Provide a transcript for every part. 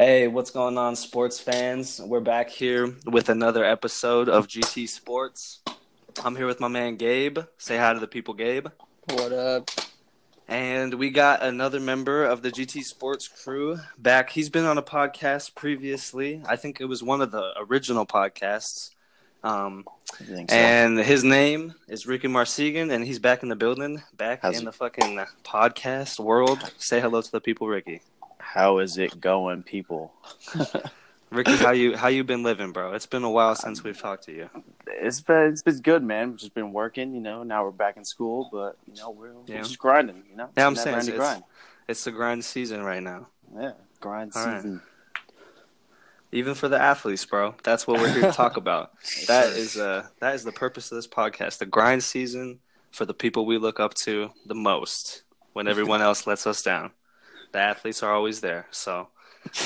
Hey, what's going on, sports fans? We're back here with another episode of GT Sports. I'm here with my man Gabe. Say hi to the people, Gabe. What up? And we got another member of the GT Sports crew back. He's been on a podcast previously. I think it was one of the original podcasts. Um, so. and his name is Ricky Maracigan, and he's back in the building, back How's in it- the fucking podcast world. Say hello to the people, Ricky. How is it going, people? Ricky, how you how you been living, bro? It's been a while since we've talked to you. It's been it's been good, man. We've just been working, you know. Now we're back in school, but you know we're, Yeah. we're just grinding, you know. Yeah, I'm saying it's- grind. It's the grind season right now. Yeah, grind All right. season. Even for the athletes, bro. That's what we're here to talk about. That is uh that is the purpose of this podcast. The grind season for the people we look up to the most when everyone else lets us down. The athletes are always there. So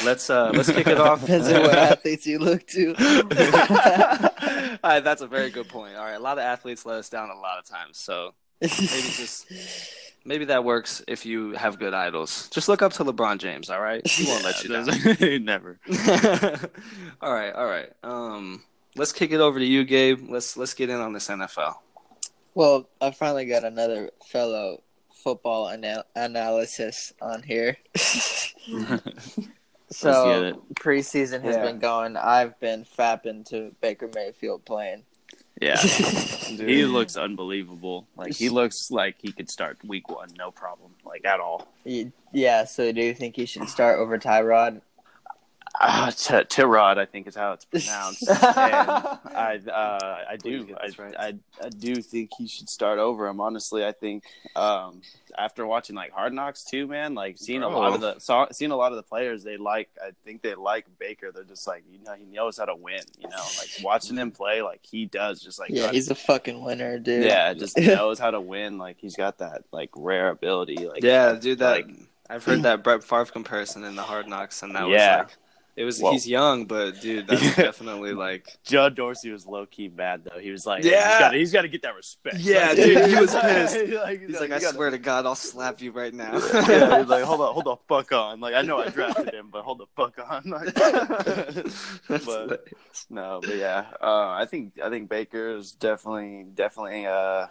let's uh let's kick it off. Depends on what athletes you look to. All right, that's a very good point. All right, a lot of athletes let us down a lot of times. So maybe just maybe that works if you have good idols. Just look up to LeBron James, all right? He won't let you down. Never. all right, all right. Um, let's kick it over to you, Gabe. Let's let's get in on this NFL. well, I finally got another fellow football anal- analysis on here. so preseason has Yeah. been going. I've been fapping to Baker Mayfield playing. Yeah, he looks unbelievable. Like he looks like he could start week one, no problem, like at all. Yeah. So do you think he should start over Tyrod? Uh, T- Tyrod, I think is how it's pronounced. and I, uh, I do, I, right. I, I do think he should start over him. Honestly, I think um, after watching like Hard Knocks too, man, like seeing a lot of the saw, seeing a lot of the players they like. I think they like Baker. They're just like you know he knows how to win. You know, like watching him play, like he does. Just like yeah, he's a fucking winner, dude. yeah, just knows how to win. Like he's got that like rare ability. Like yeah, dude. That like I've heard that Brett Favre comparison in the Hard Knocks, and that Yeah. was like it was. Well- he's young, but dude, that's definitely like. John Dorsey was low key mad though. He was like, Yeah. he's got to get that respect. Yeah, Like, dude, he was pissed. like, He's like, I gotta- swear to God, I'll slap you right now. yeah, he's like, hold on, hold the fuck on. Like, I know I drafted him, but hold the fuck on. That's But- hilarious. no, but yeah, uh, I think I think Baker is definitely definitely uh,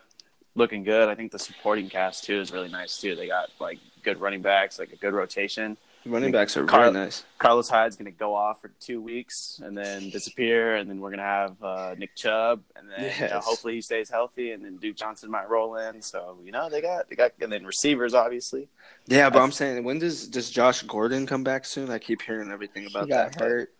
looking good. I think the supporting cast too is really nice too. They got like good running backs, like a good rotation. Running backs are very nice. Carlos Hyde's going to go off for two weeks and then disappear, and then we're going to have uh, Nick Chubb, and then you know, hopefully he stays healthy, and then Duke Johnson might roll in. So you know they got they got and then receivers obviously. Yeah, but I- I'm saying, when does does Josh Gordon come back soon? I keep hearing everything about he got that. but- hurt.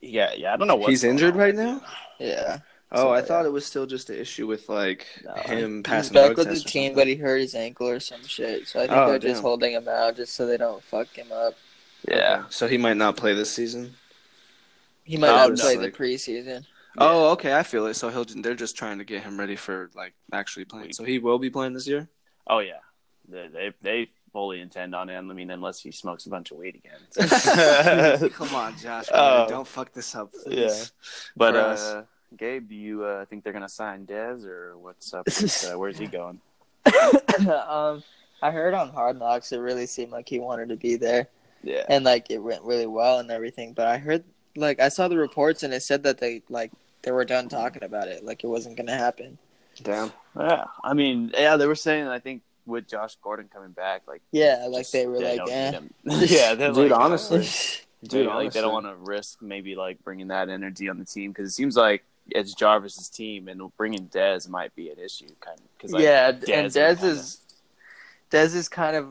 Yeah, yeah, I don't know what He's injured right now. Yeah, Oh, I thought yeah. it was still just an issue with like No, him he's passing back drug with the tests or team, but he hurt his ankle or some shit. So I think Oh, they're just holding him out just so they don't fuck him up. Yeah, Okay, so he might not play this season. He might Oh, not play like- the preseason. Oh, okay, I feel it. So he'll they're just trying to get him ready for like actually playing. So he will be playing this year. oh yeah, they they, they fully intend on him. I mean, unless he smokes a bunch of weed again. Come on, Josh. Oh. don't fuck this up. please. But For us. uh, Gabe, do you uh, think they're gonna sign Dez or what's up? with, uh, where's he going? um, I heard on Hard Knocks it really seemed like he wanted to be there, Yeah, and like it went really well and everything. But I heard like I saw the reports and it said that they like they were done talking about it, like it wasn't gonna happen. damn. yeah. I mean, yeah, they were saying I think with Josh Gordon coming back, like Yeah, like just- they were like, eh. yeah, they're Dude, like, honestly. Dude, Dude, like they don't want to risk maybe like bringing that energy on the team because it seems like it's Jarvis's team and bringing Dez might be an issue, kind of. Cause, like, yeah, and Dez Dez kinda is Dez has kind of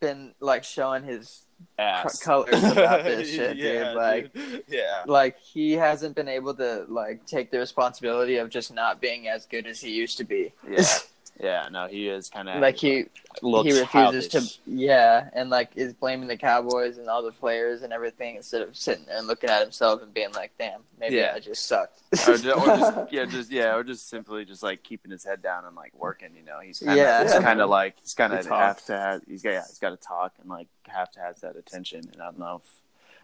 been like showing his ass. colors about this shit, Yeah, dude. Like, dude. yeah, like he hasn't been able to like take the responsibility of just not being as good as he used to be. yeah, yeah. No, he is kind of like he looks he refuses childish. to yeah and like is blaming the cowboys and all the players and everything instead of sitting there and looking at himself and being like damn maybe Yeah. i just sucked or, ju- or just, yeah, just yeah, or just simply just like keeping his head down and like working. You know, he's kind of Yeah. he's Yeah. kind of like he's kind He of have to have he's got yeah, he's got to talk and like have to have that attention. And I don't know if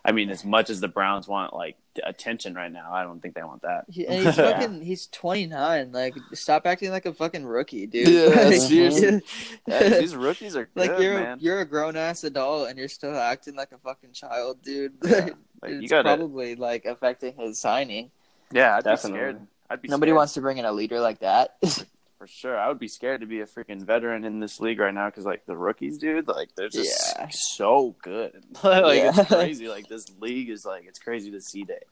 I mean, as much as the Browns want like attention right now, I don't think they want that. He, and he's Yeah. fucking. He's 29. Like, stop acting like a fucking rookie, dude. Yeah, Like, seriously. Yeah, these rookies are like good, you're man. you're a grown ass adult and you're still acting like a fucking child, dude. Yeah. Like, it's you gotta, probably like affecting his signing. yeah, I'd Definitely. be scared. I'd be Nobody scared. wants to bring in a leader like that. For sure. I would be scared to be a freaking veteran in this league right now because like the rookies, dude, like they're just Yeah. so good. like Yeah. it's crazy. Like this league is like it's crazy to see that.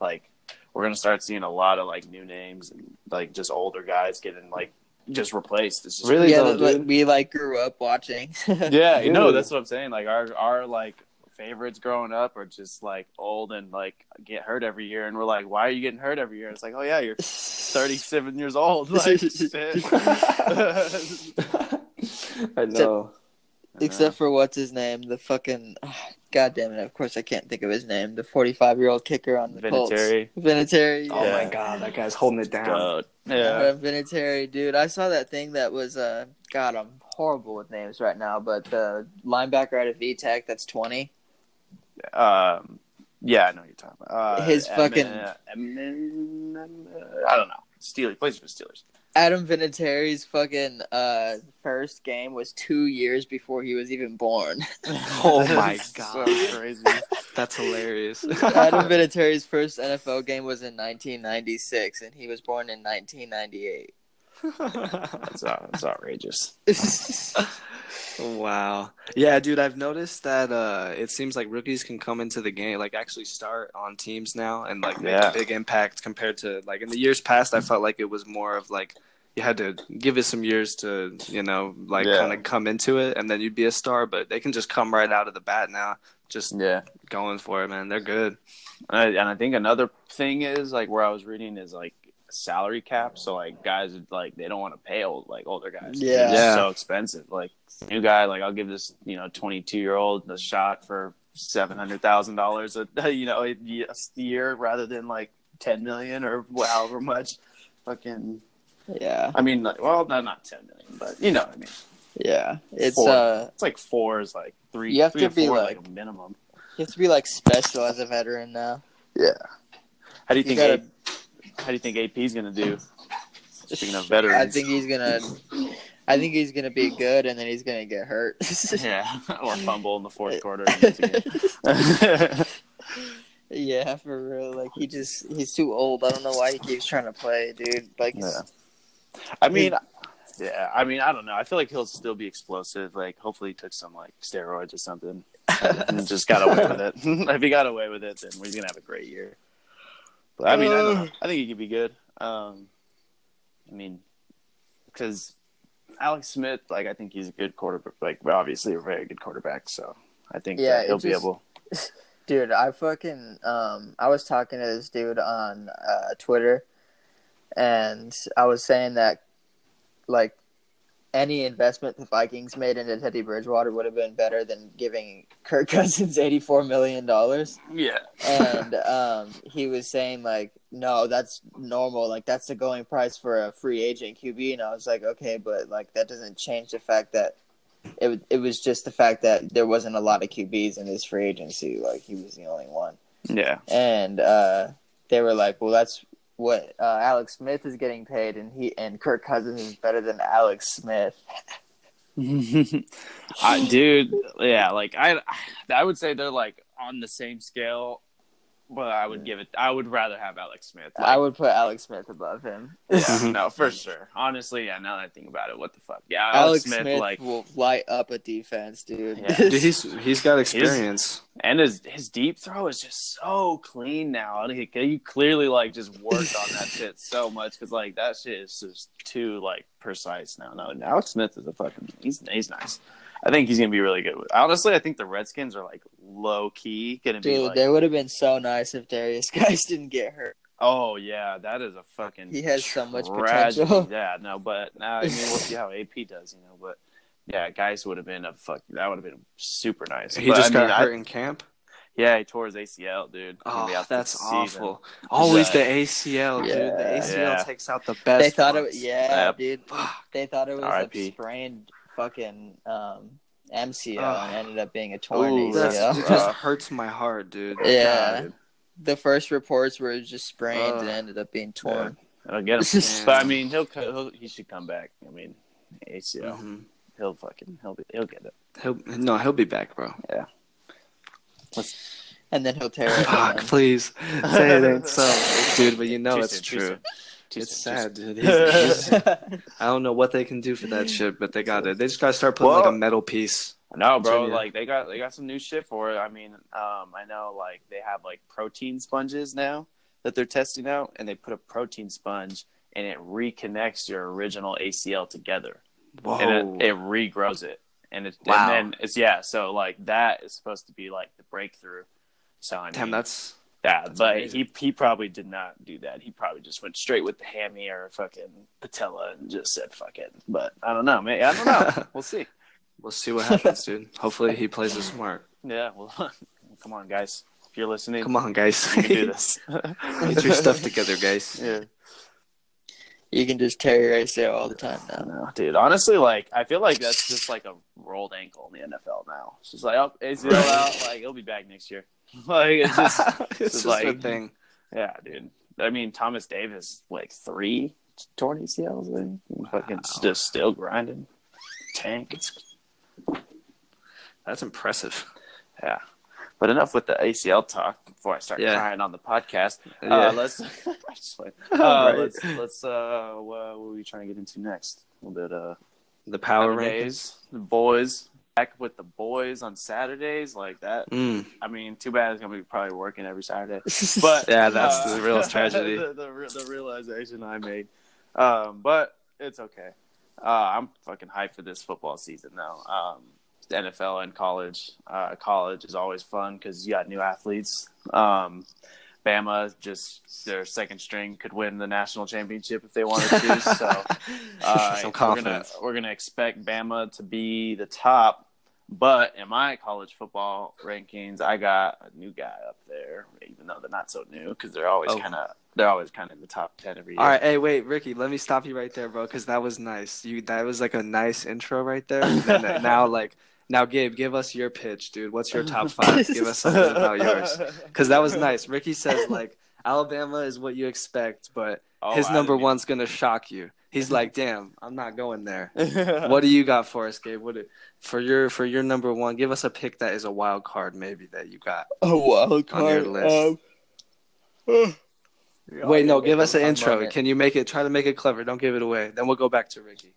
Like we're gonna start seeing a lot of like new names and like just older guys getting like just replaced. It's just Really? yeah, though, that, like, we like grew up watching. yeah, you know that's what I'm saying. Like our our like favorites growing up are just like old and like get hurt every year, and we're like, why are you getting hurt every year? It's like, oh yeah, you're 37 years old. Like, shit. I know. Except for what's his name, the fucking. God damn it! Of course, I can't think of his name. The forty-five-year-old kicker on the Colts. Vinatieri. Vinatieri. Oh yeah. my god, that guy's holding it down. Goat. Yeah, Yeah. Vinatieri, dude. I saw that thing that was. uh God, I'm horrible with names right now, but the linebacker out of VTech that's twenty. Um, yeah, I know what you're talking about. Uh, His fucking- Emin, Emin- I don't know. Steelers plays for Steelers. Adam Vinatieri's fucking uh first game was two years before he was even born. Oh my god, So crazy. That's hilarious. Adam Vinatieri's first NFL game was in 1996, and he was born in 1998. That's, uh, that's outrageous. Wow. Yeah, dude, I've noticed that uh it seems like rookies can come into the game, like actually start on teams now and like make Yeah. a big impact compared to like in the years past I felt like it was more of like you had to give it some years to, you know, like Yeah. kind of come into it and then you'd be a star, but they can just come right out of the bat now, just Yeah. going for it, man. They're good. And I, and I think another thing is like where I was reading is like salary cap. So like guys like they don't want to pay old like older guys. Yeah. Yeah. so expensive. Like new guy, like I'll give this you know twenty two year old the shot for seven hundred thousand dollars a you know a year rather than like ten million or however much. Fucking, Yeah, I mean, like, well, no, not ten million, but you know what I mean. yeah. It's Four. uh, It's like four is like three. You have three to be four, like- a minimum. you have to be like special as a veteran now. Yeah. How do you You think? gotta- A- how do you think AP is gonna do? Speaking of veterans, I think he's gonna. I think he's gonna be good, and then he's gonna get hurt. yeah, or fumble in the fourth quarter. yeah, for real. Like he just he's too old. I don't know why he keeps trying to play, dude. Like Yeah. I mean, yeah, I mean, I don't know. I feel like he'll still be explosive. Like, hopefully, he took some like steroids or something and just got away with it. if he got away with it, then he's gonna have a great year. But I mean, I. I think he could be good. Um, I mean, because Alex Smith, like, I think he's a good quarterback. Like, obviously, a very good quarterback. So I think Yeah, he'll it be able. Dude, I fucking um I was talking to this dude on uh Twitter and I was saying that like any investment the Vikings made into Teddy Bridgewater would have been better than giving Kirk Cousins eighty four million dollars. Yeah. And um he was saying like, No, that's normal, like that's the going price for a free agent QB and I was like, Okay, but like that doesn't change the fact that it it was just the fact that there wasn't a lot of QBs in this free agency. Like he was the only one, Yeah. and uh, they were like, "Well, that's what uh, Alex Smith is getting paid, and he and Kirk Cousins is better than Alex Smith." I, dude, yeah, like I, I would say they're like on the same scale, but I would give it. I would rather have Alex Smith. Like, I would put Alex Smith above him. yeah, mm-hmm. no, for sure. Honestly, yeah. Now that I think about it, what the fuck? Yeah, Alex, Alex Smith, Smith, like, will light up a defense, dude. Yeah. Dude, he's he's got experience. and his his deep throw is just so clean now. Like, you clearly like just worked on that shit so much because like that shit is just too like precise now. No, Alex Smith is a fucking he's he's nice. I think he's gonna be really good. Honestly, I think the Redskins are like low key gonna be Dude, like, they would have been so nice if Derrius Guice didn't get hurt. oh yeah, that is a fucking He has so much tragedy. potential. Yeah, no, but now I mean we'll see how AP does, you know. But yeah, Guice would have been a fuck. That would have been super nice. He But, just I got mean, I- hurt in camp. yeah, he tore his ACL, dude. He's gonna be Oh, out for that's season. awful. Always Yeah. the ACL, dude. The ACL Yeah. takes out the best. They thought it, ones. yeah, Yep. dude. They thought it was R.I.P.. a sprained fucking um MCL Ugh. and ended up being a torn Ooh, That's, ACL. it just hurts my heart, dude. Yeah. God. the first reports were just sprained Ugh. and ended up being torn. I'll get him. but I mean, he'll, he'll he should come back. I mean, ACL. Mhm. He'll fucking he'll be, he'll get it. He'll no, he'll be back, bro. Yeah. And then he'll tear it. Fuck, again. please say it ain't so, dude. But you know Too it's soon, too true. Soon. It's sad, dude. He's, he's, I don't know what they can do for that shit, but they got it. They just gotta start putting like a metal piece. No, bro. Continue. Like they got they got some new shit for it. I mean, um, I know like they have like protein sponges now that they're testing out, and they put a protein sponge and it reconnects your original ACL together, Whoa. and it, it regrows it, and it Wow. and then it's yeah. So like that is supposed to be like the breakthrough. So I mean, Damn, that's yeah, that's but amazing. he he probably did not do that. He probably just went straight with the hammy or fucking patella and just said fuck it. But I don't know, man. I don't know. we'll see. we'll see what happens, dude. Hopefully he plays it smart. Yeah, well, come on, guys. If you're listening, Come on, guys. you can do this. Get your stuff together, guys. Yeah, You can just tear your ACL all the time I now. know, dude. Honestly, like I feel like that's just like a rolled ankle in the NFL now. It's just like, oh, ACL out. Like he'll be back next year. like it's just, it's just a thing. yeah, dude. I mean, Thomas Davis like three torn ACLs. I. Fucking Wow. just still grinding. Tank. It's... That's impressive. Yeah. But enough with the ACL talk before I start Yeah. crying on the podcast. Yeah. Uh, let's. Uh, Right. let's let's uh what, what are we trying to get into next? A little bit uh The power rankings. the boys back with the boys on Saturdays like that. Mm. I mean, too bad it's gonna be probably working every Saturday. But Yeah, that's uh, the real tragedy. the, the, the realization I made. Um, but it's okay. Uh, I'm fucking hyped for this football season now. Um, the NFL and college. Uh, college is always fun because you got new athletes. Um, Bama just their second string could win the national championship if they wanted to. So uh, Some we're gonna we're gonna expect Bama to be the top. But in my college football rankings, I got a new guy up there, even though they're not so new because they're always Oh. kind of they're always kind of in the top ten every year. All right, hey, wait, Ricky, let me stop you right there, bro, because that was nice. You that was like a nice intro right there. And then- now, like, now, Gabe, give us your pitch, dude. What's your top five? give us something about yours, because that was nice. Ricky says like Alabama is what you expect, but Oh, his I number didn't one's gonna shock you. He's like, damn, I'm not going there. What do you got for us, Gabe? What do- for your for your number one? Give us a pick that is a wild card, maybe that you got. A wild On your list. Um, Wait, no, give us an intro. moment. Can you make it? Try to make it clever. Don't give it away. Then we'll go back to Ricky.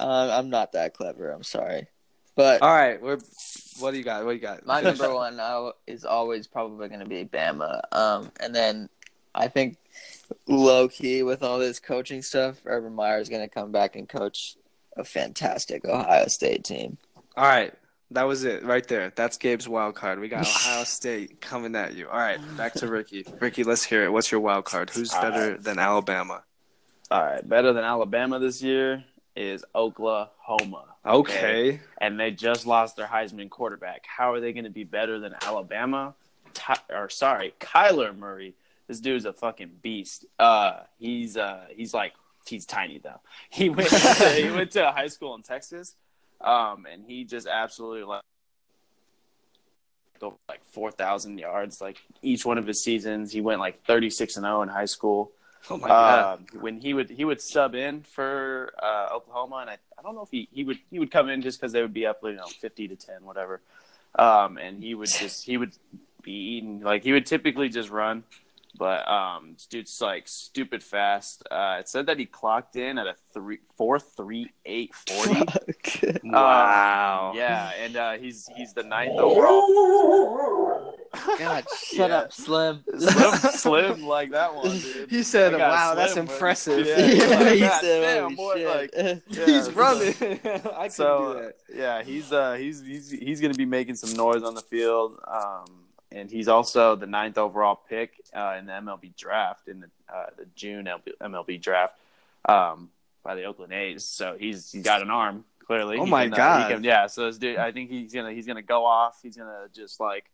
um, I'm not that clever. I'm sorry, but All right, we're. What do you got? What do you got? my number one uh, is always probably going to be Bama. Um, and then I think low key with all this coaching stuff, Urban Meyer is going to come back and coach a fantastic Ohio State team. All right, that was it right there. That's Gabe's wild card. We got Ohio State coming at you. All right, back to Ricky. Ricky, let's hear it. What's your wild card? Who's All better right. than Alabama? All right, better than Alabama this year is Oklahoma. Okay. and they just lost their Heisman quarterback. How are they going to be better than Alabama? Ty- or sorry, Kyler Murray. This dude's a fucking beast. Uh, he's uh, he's like he's tiny though. He went to, he went to high school in Texas, um, and he just absolutely like go like four thousand yards. Like each one of his seasons, he went like thirty six and zero in high school. Oh my god. Um, when he would he would sub in for uh, Oklahoma, and I, I don't know if he, he would he would come in just because they would be up you know fifty to ten whatever, um, and he would just he would be eating like he would typically just run, but um, this dude's like stupid fast. Uh, it said that he clocked in at a three four three eight forty. wow. Yeah, and uh, he's he's the ninth overall. God, shut Yeah. up, Slim. Slim, slim like that one, dude. He said, "Wow, that's slim, but- impressive." Yeah, Yeah, like, he God said, damn, boy, shit." like, yeah, He's running. I couldn't do So that. yeah, he's uh he's he's he's gonna be making some noise on the field. Um, and he's also the ninth overall pick uh, in the MLB draft in the uh, the June MLB draft um, by the Oakland A's. So he's he's got an arm clearly. Oh my can, uh, God. he can- yeah. So this dude, I think he's gonna he's gonna go off. He's gonna just like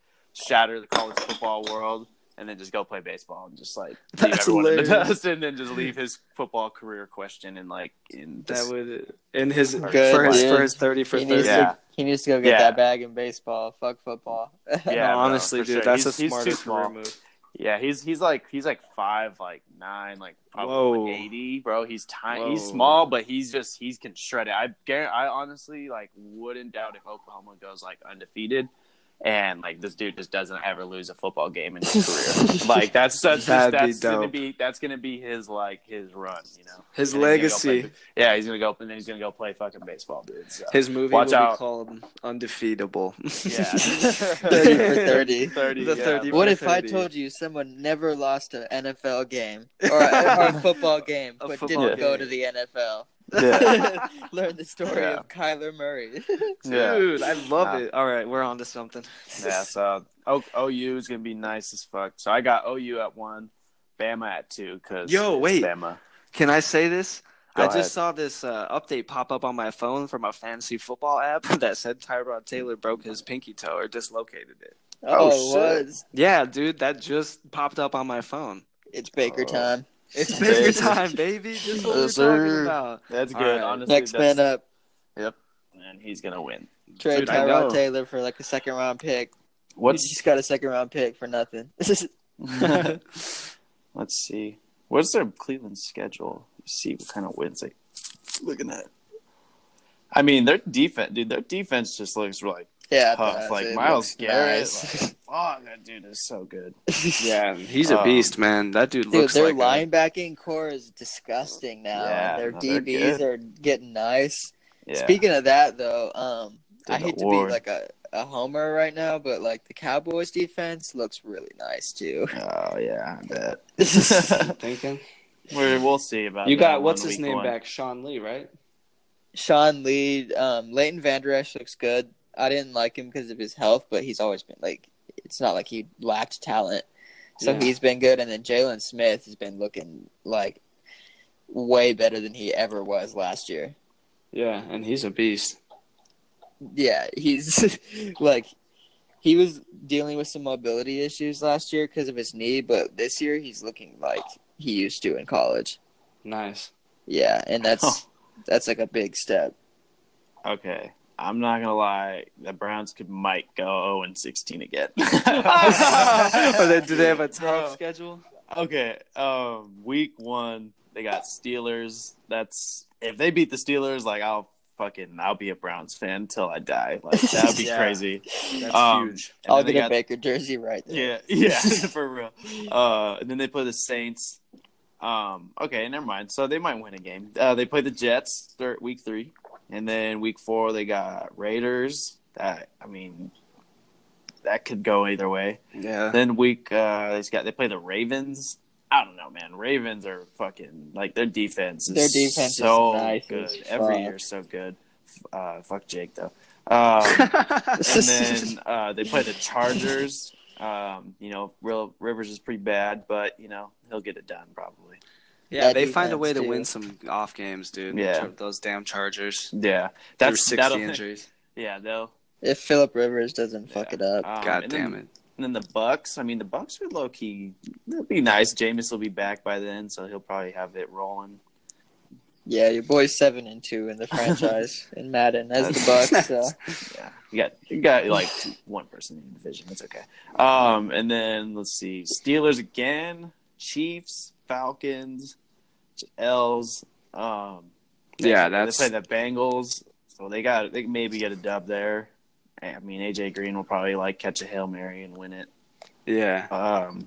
shatter the college football world. And then just go play baseball and just like leave That's everyone in the dust, and then just leave his football career question and like in That would in his Good, for his dude. for his thirty for He thirty. needs yeah. He needs to go get Yeah. that bag in baseball. Fuck football. Yeah, no, honestly, for dude, sure. that's He's- a he's smarter career move. Yeah, he's he's like he's like five, like nine, like probably Whoa. eighty, bro. He's tiny. He's small, but he's just he's can shred it. I guarantee, I honestly like wouldn't doubt if Oklahoma goes like undefeated, and like this dude just doesn't ever lose a football game in his career. like that's that's just, That'd that's gonna be that's gonna be his like his run, you know. His And he's go legacy, play- yeah, he's gonna go and then he's gonna go play fucking baseball, dude. So. his movie Watch will out. be called Undefeatable. Yeah. 30 for 30. Thirty. The yeah. 30 What for if I told you someone never lost an NFL game or a, or a football game, A but football didn't go to the NFL? Yeah. Learn the story Yeah. of Kyler Murray. Yeah. Dude, I love Wow. it. All right, we're on to something. Yeah, so o- OU is gonna be nice as fuck. So I got OU at one, Bama at two. Cause Yo, wait. Bama. Can I say this? Go I ahead. just saw this uh, update pop up on my phone from a fantasy football app that said Tyrod Taylor broke his pinky toe or dislocated it. Oh, Oh, shit. was. Yeah, dude, that just popped up on my phone. It's Baker Oh. time. It's Baker. bigger time, baby. Just what we're talking about. That's good. right. Honestly, Next that's- man up. Yep, and he's gonna win. Trade Dude, Tyrod Taylor for like a second round pick. What? He What's just got a second round pick for nothing. let's see. What's their Cleveland schedule? Let's see what kind of wins they looking at. I mean, their defense, dude. Their defense just looks like yeah, tough. that's- Like it Myles looks Garrett. nice. Like, fuck, that dude is so good. Yeah, he's a Um, beast, man. That dude Dude, looks their like a- linebacking core is disgusting now. Yeah, their no, DBs are getting nice. Yeah. Speaking of that, though, um, I hate the to be like a, a homer right now, but like the Cowboys defense looks really nice too. Oh yeah, I bet. thinking. We're, we'll see about You got what's his name one. back? Sean Lee, right? Sean Lee, um, Leighton Vander Esch looks good. I didn't like him because of his health, but he's always been like, it's not like he lacked talent. So Yeah. he's been good. And then Jaylon Smith has been looking like way better than he ever was last year. Yeah, and he's a beast. Yeah, he's like, he was dealing with some mobility issues last year because of his knee, but this year he's looking like he used to in college. Nice. Yeah, and that's that's like a big step. Okay, I'm not gonna lie. The Browns could might go 0 and 16 again. Or they, do they have a tough Bro. schedule? Okay, um, week one they got Steelers. That's if they beat the Steelers, like I'll fucking I'll be a Browns fan till I die. Like that'd be Yeah. crazy. That's Um, huge. I'll then get they a got- Baker jersey right there. Yeah, yeah, for real. Uh, and then they play the Saints. Um, okay, never mind. So they might win a game. Uh, they play the Jets third week three, and then week four they got Raiders. That I mean, that could go either way. Yeah. Then week uh, they got they play the Ravens. I don't know, man. Ravens are fucking like their defense is Their defense is so nice good. Every fuck. year so good. Uh, fuck Jake though. Um, and then uh, they play the Chargers. Um, you know, real Rivers is pretty bad, but you know he'll get it done probably. Yeah, That they find a way to too. win some off games, dude. Yeah. Those damn Chargers. Yeah, That's that's 60 injuries. Yeah, they'll. If Philip Rivers doesn't fuck it up, Um, God damn then, it. And then the Bucs. I mean, the Bucs are low key. They'll be nice. Jameis will be back by then, so he'll probably have it rolling. yeah, your boy's seven and two in the franchise in Madden as the Bucs. So. Yeah, you got you got like one person in the division. That's okay. Um, and then let's see, Steelers again, Chiefs, Falcons, L's. Um, Yeah, they that's play the Bengals, so they got they maybe get a dub there. I mean, AJ Green will probably like catch a hail mary and win it. yeah. Um,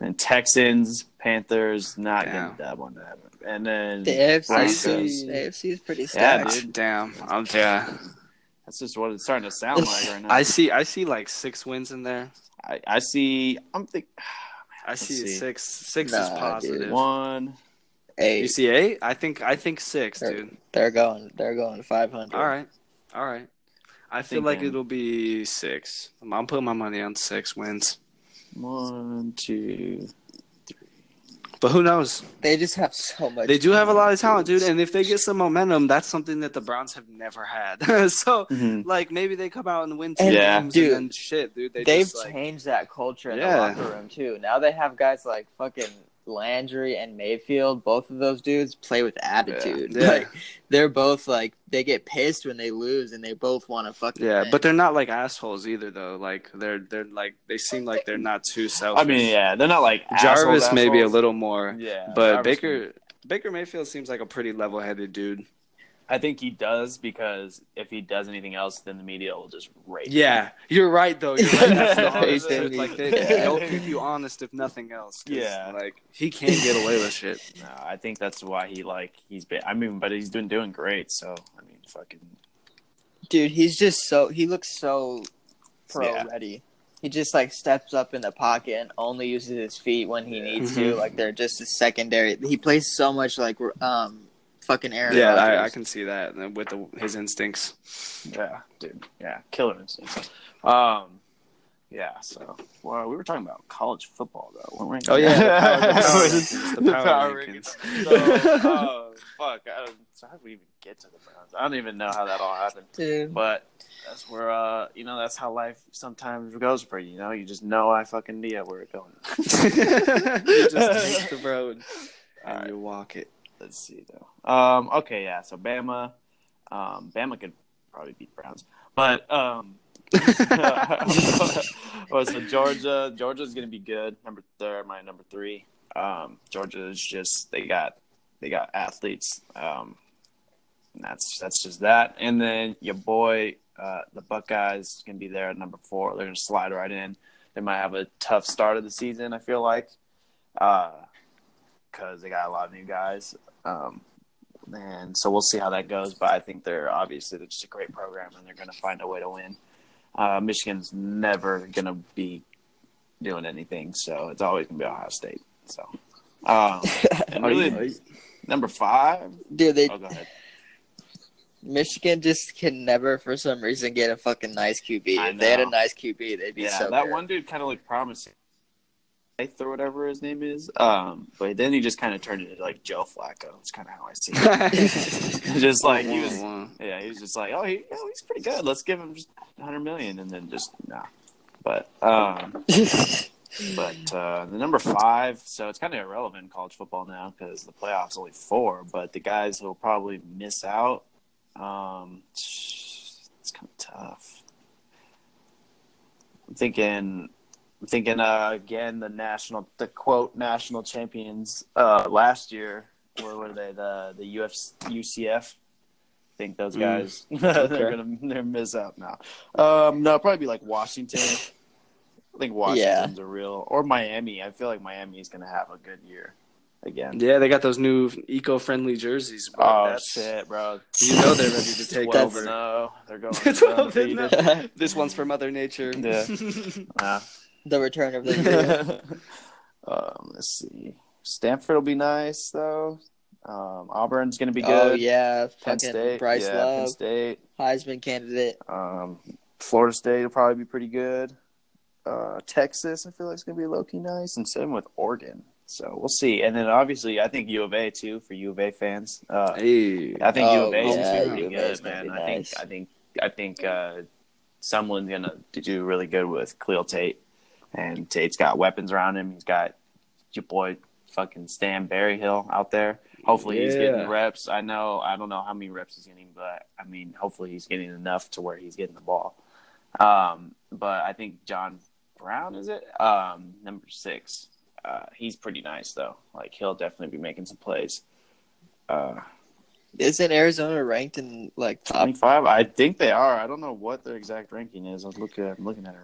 and Texans, Panthers, not Damn. getting a dub on that. One. And then The AFC, I the AFC is pretty Yeah, stacked. dude. Damn. I'm yeah. that's just what it's starting to sound like right now. I see I see like six wins in there. I, I see. I'm thinking. I see, see. six. Six Nah, is positive. dude. One. You see eight? I think I think six, They're- dude. They're going. They're going five hundred. All right. All right. I feel like it'll be six. I'm, I'm putting my money on six wins. One, two. But who knows? They just have so much. They do have a lot of talent, dude. And if they get some momentum, that's something that the Browns have never had. so, Mm-hmm. like, maybe they come out and win two And- Yeah. games dude, and then shit, dude. They They've just, like, changed that culture in Yeah. the locker room too. Now they have guys like fucking Landry and Mayfield, both of those dudes play with attitude. Yeah. Like they're both like they get pissed when they lose, and they both want to fucking Yeah, win. but they're not like assholes either, though. Like they're they're like they seem like they're not too selfish. I mean, yeah, they're not like Jarvis assholes, maybe a little more, Yeah, but Jarvis Baker Baker Mayfield seems like a pretty level-headed dude. I think he does because if he does anything else, then the media will just rate. him. Yeah, you're right though. You're right. That's the honest truth. Like they, will keep you honest if nothing else. Yeah. like he can't get away with shit. No, I think that's why he like he's been. I mean, but he's been doing great. So I mean, fucking dude, he's just so he looks so pro Yeah. ready. He just like steps up in the pocket and only uses his feet when he needs to. Like they're just a secondary. He plays so much like um fucking Aaron. Yeah, I, I can see that with the, his instincts. yeah, dude, yeah, killer instincts. Um, yeah. So well, we were talking about college football though, weren't we? Oh, yeah, the power- the power The rankings, power power rankings. So, uh, fuck. I don't, so how did we even get to the Browns? I don't even know how that all happened. Dude. But that's where uh you know that's how life sometimes goes for you. You know, you just know I fucking idea where it's going. you just take the road and Alright. you walk it. Let's see though. Um, okay, yeah. So Bama, um, Bama could probably beat Browns, but um, well, so Georgia, Georgia's gonna be good. Number they're my number three. Um, Georgia is just they got they got athletes. Um, and that's that's just that. And then your boy, uh, the Buckeyes, gonna be there at number four. They're gonna slide right in. They might have a tough start of the season. I feel like, because they got a lot of new guys. Um, and so we'll see how that goes. But I think they're obviously they're just a great program, and they're going to find a way to win. Uh, Michigan's never going to be doing anything, so it's always going to be Ohio State. So, um, and Are you- number five. Dude, they Oh. Michigan just can never, for some reason, get a fucking nice QB. If they had a nice QB, they'd be Yeah, so that good. one dude kind of looked promising. Faith or whatever his name is. Um, but then he just kind of turned into like Joe Flacco. It's kind of how I see it. just like he was Yeah, he was just like, oh, he, oh, he's pretty good. Let's give him just 100 million, and then just nah. But um, but uh, the number five, so it's kind of irrelevant in college football now because the playoffs only four. But the guys who will probably miss out, um, it's kind of tough. I'm thinking, I'm thinking uh, again the national, the quote national champions uh, last year. Where were they? The the UFC, UCF. I think those Mm. guys they're gonna they're miss out now. Um, no, probably be like Washington. I think Washington's a real or Miami. I feel like Miami is gonna have a good year again. Yeah, they got those new eco-friendly jerseys. Bro. Oh That's- shit, bro! You know they're ready to take over. oh. They're going Twelve and undefeated. This one's for Mother Nature. Yeah. Ah. The return of the um, let's see. Stanford will be nice though. Um, Auburn's gonna be good. Oh yeah, Penn fucking State, Bryce yeah, Penn State. Heisman candidate. Um, Florida State will probably be pretty good. Uh, Texas, I feel like it's gonna be low key nice, and same with Oregon. So we'll see. And then obviously, I think U of A too for U of A fans. Uh, Hey, I think U Oh, of A is yeah, gonna be pretty U of A is good, man. be I think. I think I think uh, someone's gonna do really good with Khalil Tate, and Tate's got weapons around him. He's got your boy fucking Stan Berryhill out there. Hopefully he's getting reps. I know I don't know how many reps he's getting, but I mean hopefully he's getting enough to where he's getting the ball. Um, but I think Shun Brown is it um, number six. Uh, he's pretty nice though. Like he'll definitely be making some plays. Uh, Isn't Arizona ranked in like top? 25? I think they are. I don't know what their exact ranking is. I was looking at, I'm looking at it.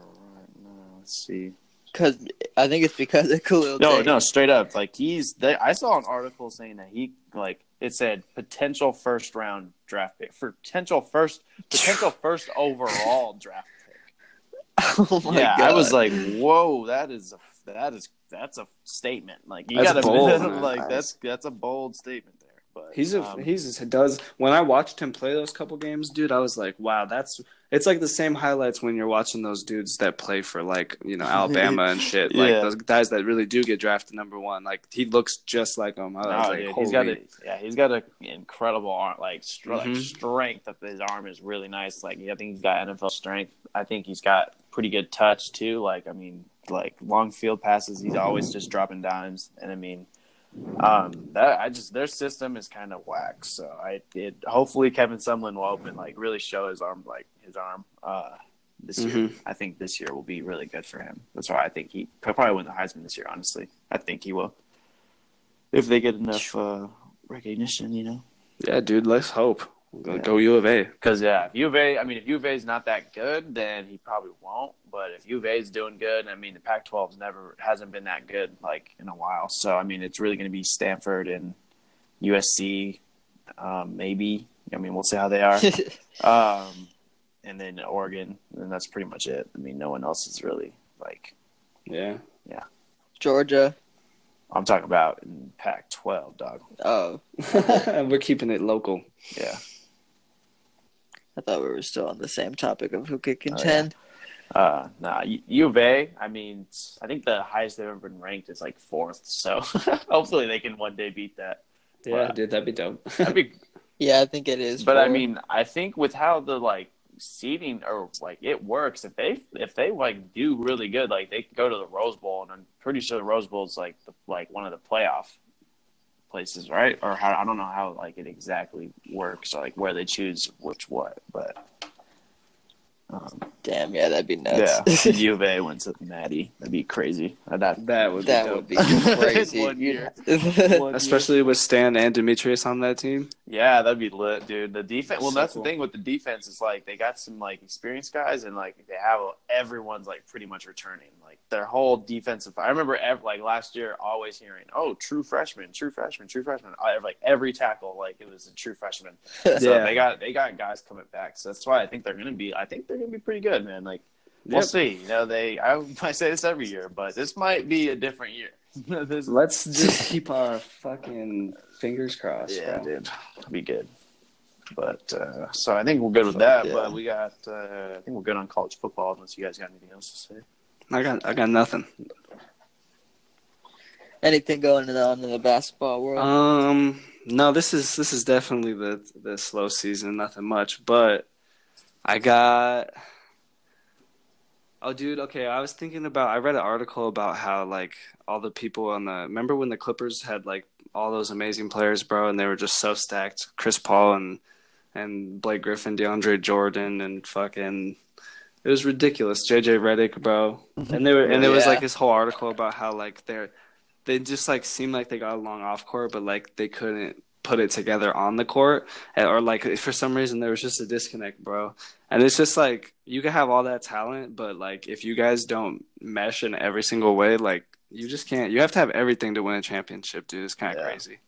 Let's see. Because I think it's because of Khalil No, Tate. no, straight up. Like he's. They, I saw an article saying that he like it said potential first round draft pick for potential first potential first overall draft pick. Oh my yeah, god! I was like, whoa, that is a that is that's a statement. Like you That's gotta bold, like that's that's a bold statement there. But He's a um, he's a, does when I watched him play those couple games, dude. I was like, wow, that's it's like the same highlights when you're watching those dudes that play for like you know Alabama and shit. Like Yeah. those guys that really do get drafted number one. Like he looks just like him. I was Oh, like, dude, he's got a yeah, he's got an incredible arm, like, str- like Mhm. strength of his arm is really nice. Like I think he's got NFL strength. I think he's got pretty good touch too. Like I mean, like long field passes. He's always just dropping dimes, and I mean, um, that I just their system is kind of whack. So I it hopefully Kevin Sumlin will open like really show his arm like his arm uh this year. Mhm. I think this year will be really good for him. That's why I think he he'll probably win the Heisman this year. Honestly, I think he will if they get enough uh, recognition. You know. Yeah, dude. Let's hope. Go, Yeah. go U of A. Because yeah, if U of A, I mean, if U of A is not that good, then he probably won't. But if U of A is doing good, I mean, the Pac-12's never hasn't been that good like in a while. So I mean, it's really going to be Stanford and USC, um, maybe. I mean, we'll see how they are. um, and then Oregon, and that's pretty much it. I mean, no one else is really like Yeah. Yeah. Georgia. I'm talking about in Pac-12, dog. Oh, We're keeping it local. Yeah. I thought we were still on the same topic of who Oh, could contend. Uh, nah, U- U of A. I mean, I think the highest they've ever been ranked is like fourth. So hopefully they can one day beat that. Yeah, Wow. dude, that'd be dope. That'd be, yeah. I think it is. but I mean, I think with how the like seating or like it works, if they if they like do really good, like they could go to the Rose Bowl, and I'm pretty sure the Rose Bowl is like the, like one of the playoff places, right? Or how I don't know how like it exactly works, or like where they choose which what, but. Um, damn, yeah, that'd be nuts. Yeah, U of A went to Natty. That'd be crazy. That That would that be dope. would be crazy. One year. Especially with Stan and Demetrius on that team. Yeah, that'd be lit, dude. The defense. Well, So that's cool. the thing with the defense is like they got some like experienced guys, and like they have everyone's like pretty much returning. Like their whole defensive. I remember like last year, always hearing, "Oh, true freshman, true freshman, true freshman." I, like every tackle, like it was a true freshman. So Yeah. they got they got guys coming back. So that's why I think they're gonna be. I think they're gonna be pretty good, man. Like we'll Yep. see. You know, they. I, I say this every year, but this might be a different year. Let's just keep our fucking fingers crossed. Yeah, bro. dude, be good. But uh, so I think we're good with that. yeah. But we got, uh, I think we're good on college football. Unless you guys got anything else to say. I got, I got nothing. Anything going on in the basketball world? Um, no, this is this is definitely the the slow season. Nothing much, but I got. Oh, dude. Okay, I was thinking about. I read an article about how like all the people on the. Remember when the Clippers had like all those amazing players, bro, and they were just so stacked. Chris Paul and and Blake Griffin, DeAndre Jordan, and fucking. It was ridiculous. JJ Redick, bro, and they were, and there was like this whole article about how like they're they just like seemed like they got along off court, but like they couldn't put it together on the court, and- or like for some reason there was just a disconnect, bro. And it's just like you can have all that talent, but like if you guys don't mesh in every single way, like you just can't. You have to have everything to win a championship, dude. It's kind of Yeah. crazy.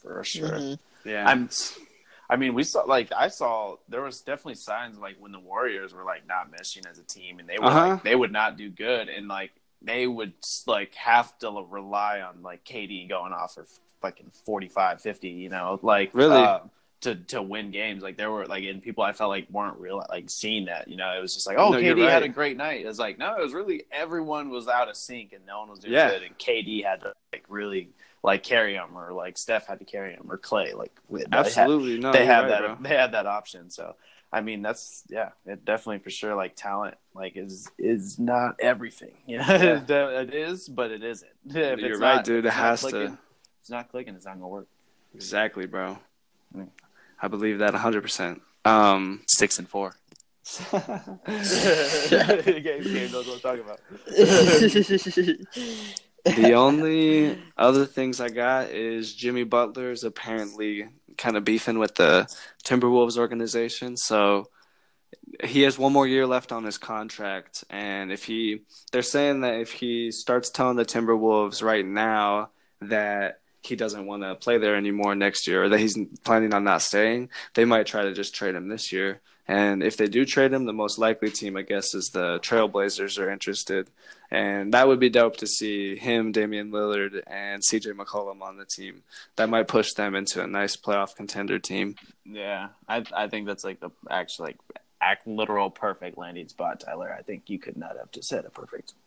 For sure. Mhm. Yeah, I'm. I mean, we saw like I saw there was definitely signs like when the Warriors were like not meshing as a team, and they were Uh-huh. like they would not do good, and like they would like have to rely on like KD going off for fucking 45, 50, you know, like Really? uh, to to win games. Like there were like and people I felt like weren't real like seeing that, you know, it was just like oh No, KD had a great night. It was like no, it was really everyone was out of sync and no one was doing Yeah. good, and KD had to like really like carry him or like Steph had to carry him or Clay like with- they had- absolutely. No, they you're have right, that bro. they had that option so i mean that's yeah it definitely for sure like talent like is is not everything you know Yeah. it is but it isn't if You're it's right, not- dude. It has clicking, to. it's not clicking it's not gonna work Exactly, bro. Mm. I believe that 100. percent Um, six and four game, game knows what i'm talking about the only other things I got is Jimmy Butler is apparently kind of beefing with the Timberwolves organization. So he has one more year left on his contract. And if he, they're saying that if he starts telling the Timberwolves right now that he doesn't want to play there anymore next year or that he's planning on not staying, they might try to just trade him this year. And if they do trade him, the most likely team, I guess, is the Trailblazers are interested. And that would be dope to see him, Damian Lillard, and CJ McCollum on the team. That might push them into a nice playoff contender team. yeah i i think that's like the actually like act literal perfect landing spot tyler i think you could not have just said a perfect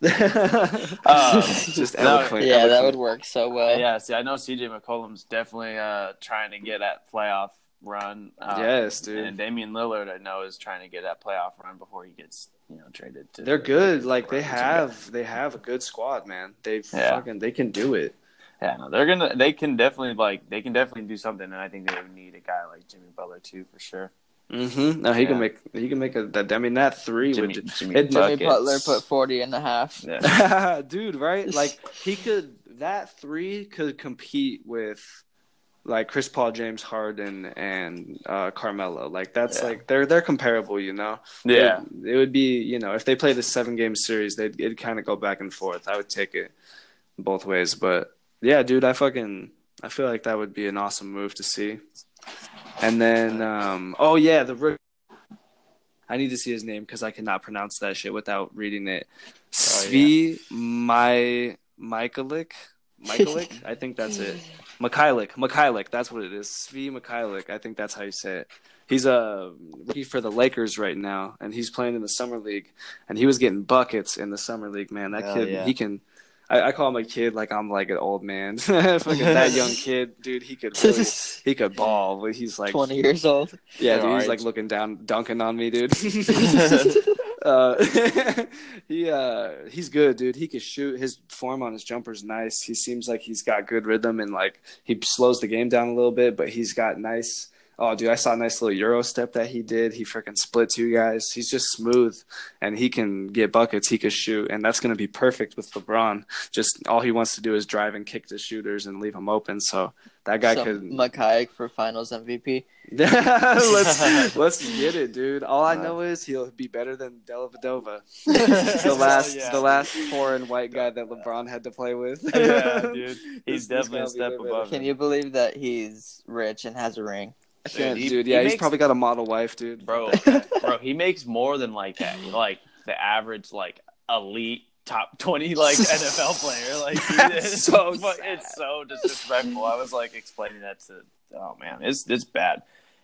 Um, Just no, eloquent. yeah, that would work so well. yeah, see, I know CJ McCollum's definitely uh, trying to get that playoff run. Um, Yes, dude. And Damian Lillard, I know, is trying to get that playoff run before he gets you know traded. To They're good. Like they Browns. have, they have a good squad, man. They Yeah. fucking, they can do it. Yeah, no, they're gonna. They can definitely like. They can definitely do something, and I think they would need a guy like Jimmy Butler too, for sure. Mm-hmm. No, he Yeah. can make, he can make a. That, I mean, that three Jimmy, would, Jimmy, it- Jimmy. Butler put 40 and a half. Yeah. dude, right? Like he could. That three could compete with. Like Chris Paul, James Harden, and uh, Carmelo, like that's Yeah. like they're they're comparable, you know. yeah, it, it would be you know if they played a seven game series, they'd it'd kind of go back and forth. I would take it both ways, but yeah, dude, I fucking I feel like that would be an awesome move to see. And then, um, oh yeah, the I need to see his name because I cannot pronounce that shit without reading it. Svi my Michaelik, Michaelik, I think that's it. Mikhailik, Mikhailik, that's what it is. Svi Mikhailik, I think that's how you say it. He's a rookie for the Lakers right now, and he's playing in the summer league. And he was getting buckets in the summer league. Man, that Hell kid, yeah. he can. I, I call him a kid, like I'm like an old man. Fucking that young kid, dude, he could really, he could ball. But he's like 20 years old. yeah, Yeah, dude, he's like looking down, dunking on me, dude. Uh, he uh, he's good, dude. He can shoot. His form on his jumper's nice. He seems like he's got good rhythm and like he slows the game down a little bit, but he's got nice. Oh, dude, I saw a nice little Euro step that he did. He freaking split two guys. He's just smooth, and he can get buckets. He can shoot, and that's going to be perfect with LeBron. Just all he wants to do is drive and kick the shooters and leave them open. So that guy Some could Makaik for Finals MVP. let's let's get it, dude. All I uh, know is he'll be better than Dellavedova, the last Yeah. the last foreign white guy that LeBron had to play with. yeah, dude. He's this definitely guy'll a step above. Can you believe that he's rich and has a ring? I can't, Dude, he- dude. he Yeah, he's makes- probably got a model wife, dude. bro, bro, he makes more than like that. Like the average, like elite top twenty, like NFL player. Like is. so it's so disrespectful. I was like explaining that to. Oh man, it's it's bad.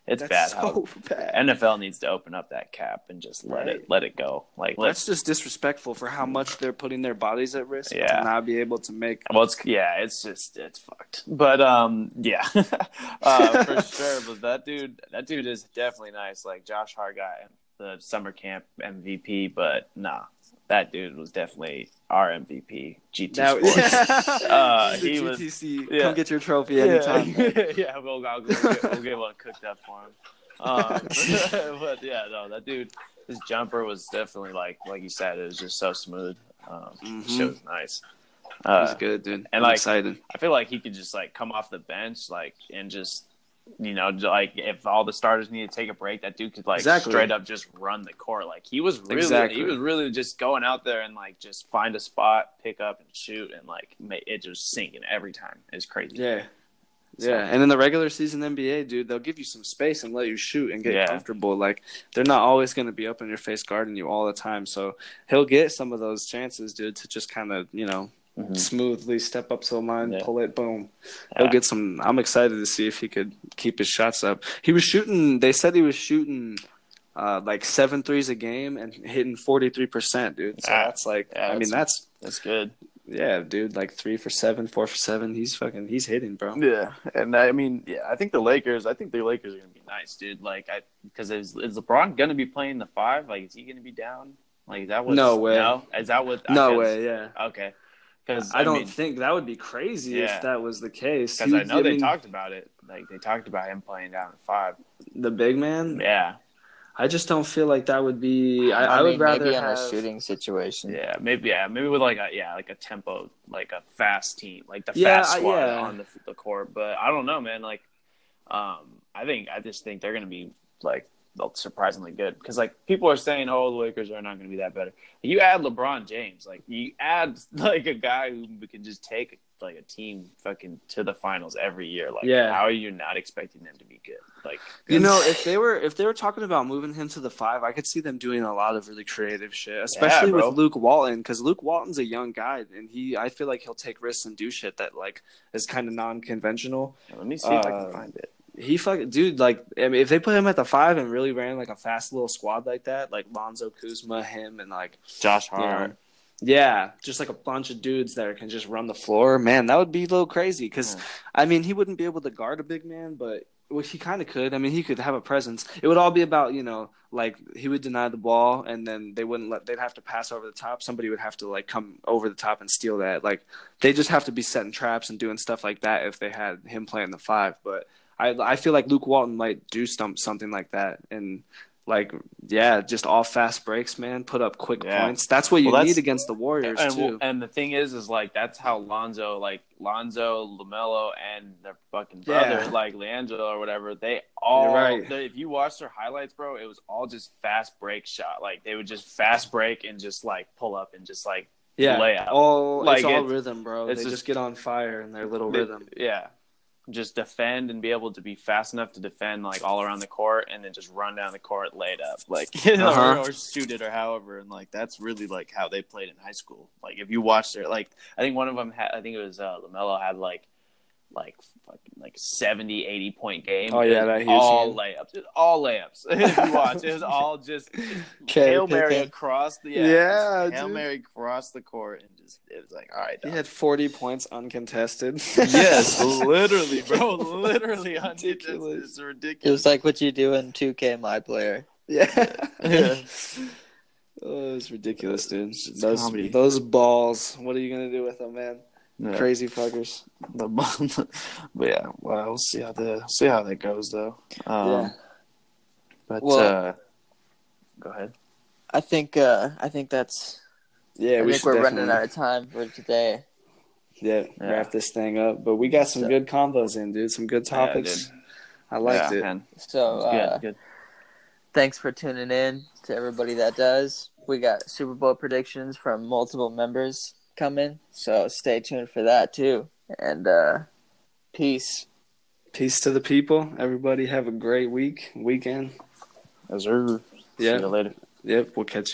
It's bad. so bad. NFL needs to open up that cap and just let Right. it let it go. Like. That's just disrespectful for how much they're putting their bodies at risk Yeah. to not be able to make. Well, it's yeah, it's just it's fucked. But um, yeah, uh, for sure. But that dude, that dude is definitely nice. Like Josh Hart got the summer camp MVP, but nah, that dude was definitely our MVP. GT Now, Sports. Uh, The he was- yeah. come get your trophy anytime. Yeah, yeah, we'll, go- we'll, get, we'll get one cooked up for him. Um, but yeah, no, that dude, his jumper was definitely like like you said, it was just so smooth. Um, Mhm. Shit was nice. He's Uh, good, dude. and I'm like- excited. I feel like he could just like come off the bench, like and just you know, like if all the starters need to take a break, that dude could like Exactly. straight up just run the court. Like he was really, Exactly. he was really just going out there and like just find a spot, pick up and shoot, and like it just sinking every time. It's crazy. Yeah. So- Yeah, and in the regular season NBA, dude, they'll give you some space and let you shoot and get Yeah. comfortable. Like they're not always going to be up in your face guarding you all the time. So he'll get some of those chances, dude, to just kind of you know Mhm. smoothly step up to the line, Yeah. pull it, boom. Yeah. He'll get some. I'm excited to see if he could keep his shots up. He was shooting. They said he was shooting. Uh, like seven threes a game and hitting forty three percent, dude. So Ah, that's like, yeah, I mean, that's- that's That's good. yeah, dude. Like three for seven, four for seven. He's fucking, he's hitting, bro. Yeah, and I mean, yeah, I think the Lakers. I think the Lakers are gonna be nice, dude. Like, I because is, is LeBron gonna be playing the five? Like, is he gonna be down? Like, is that what? No way. No, is that what? No because- way, yeah. Okay, because I, don't mean, think that would be crazy Yeah. if that was the case. because I know they talked about it. Like they talked about him playing down at five. the big man. Yeah, I just don't feel like that would be. I, I, I, would rather maybe have. a shooting situation. yeah, maybe yeah, maybe with like a yeah, like a tempo, like a fast team, like the Yeah, fast I- squad yeah. on the the court. But I don't know, man. Like, um, I think I just think they're gonna be like surprisingly good because like people are saying, oh, the Lakers are not gonna be that better. You add LeBron James, like you add like a guy who can just take like a team fucking to the finals every year. Like, Yeah. how are you not expecting them to be good? Like, You know, if they were if they were talking about moving him to the five, I could see them doing a lot of really creative shit, especially bro. with Luke Walton, because Luke Walton's a young guy, and he I feel like he'll take risks and do shit that like is kind of non conventional. let me see if I Uh, can find it. He fucking dude, like I mean, if they put him at the five and really ran like a fast little squad like that, like Lonzo Kuzma, him, and like Josh you know, Hart. yeah, just like a bunch of dudes that can just run the floor. Man, that would be a little crazy. Because Yeah. Hmm. I mean, he wouldn't be able to guard a big man, but well, he kind of could. I mean, he could have a presence. It would all be about you know, like he would deny the ball, and then they wouldn't let. They'd have to pass over the top. Somebody would have to like come over the top and steal that. Like they just have to be setting traps and doing stuff like that if they had him playing the five. But I I feel like Luke Walton might do some something like that and. Like yeah, just all fast breaks, man. Put up quick Yeah. points. That's what you Well, that's- need against the Warriors and, too. and the thing is, is like that's how Lonzo, like Lonzo, Lamelo, and their fucking Yeah. brother, like Leandro or whatever, they all. Right. They- if you watch their highlights, bro, it was all just fast break shot. Like they would just fast break and just like pull up and just like yeah, layup. all Like, it's all it's- rhythm, bro. it's they just- just get on fire in their little They- rhythm. Yeah. Just defend and be able to be fast enough to defend like all around the court and then just run down the court laid up. Like you know, Uh-huh. or, or shoot it or however. And like that's really like how they played in high school. Like if you watch their like I think one of them had I think it was uh Lamelo had like like fucking like 70 80 point game Oh, yeah, that huge all game. layups It all layups if you watch it was all just Cherry hail mary picking. across the yeah, Yeah, hail dude. mary across the court and just it was like all right He had 40 points uncontested. Yes, literally, bro. Literally Ridiculous. ridiculous. It's It ridiculous. was like what you do in 2K, my player. Yeah. Yeah. oh, it's ridiculous, dude. It's those comedy. those balls. What are you gonna do with them, man? Yeah. Crazy fuckers. The- but yeah, well, we'll see how the see how that goes though. Um, Yeah. But Well- uh, go ahead. I think uh, I think that's. Yeah, I we think we're definitely running out of time for today. yeah, Yeah. wrap this thing up. But we got some So- good combos in, dude. Some good Yeah, topics. I liked yeah, it. Man. So Good, uh, good. thanks for tuning in to everybody that does. We got Super Bowl predictions from multiple members coming, so stay tuned for that too. And uh, peace. Peace to the people. Everybody have a great week, weekend. Observe. See Yeah. you later. Yep, we'll catch you.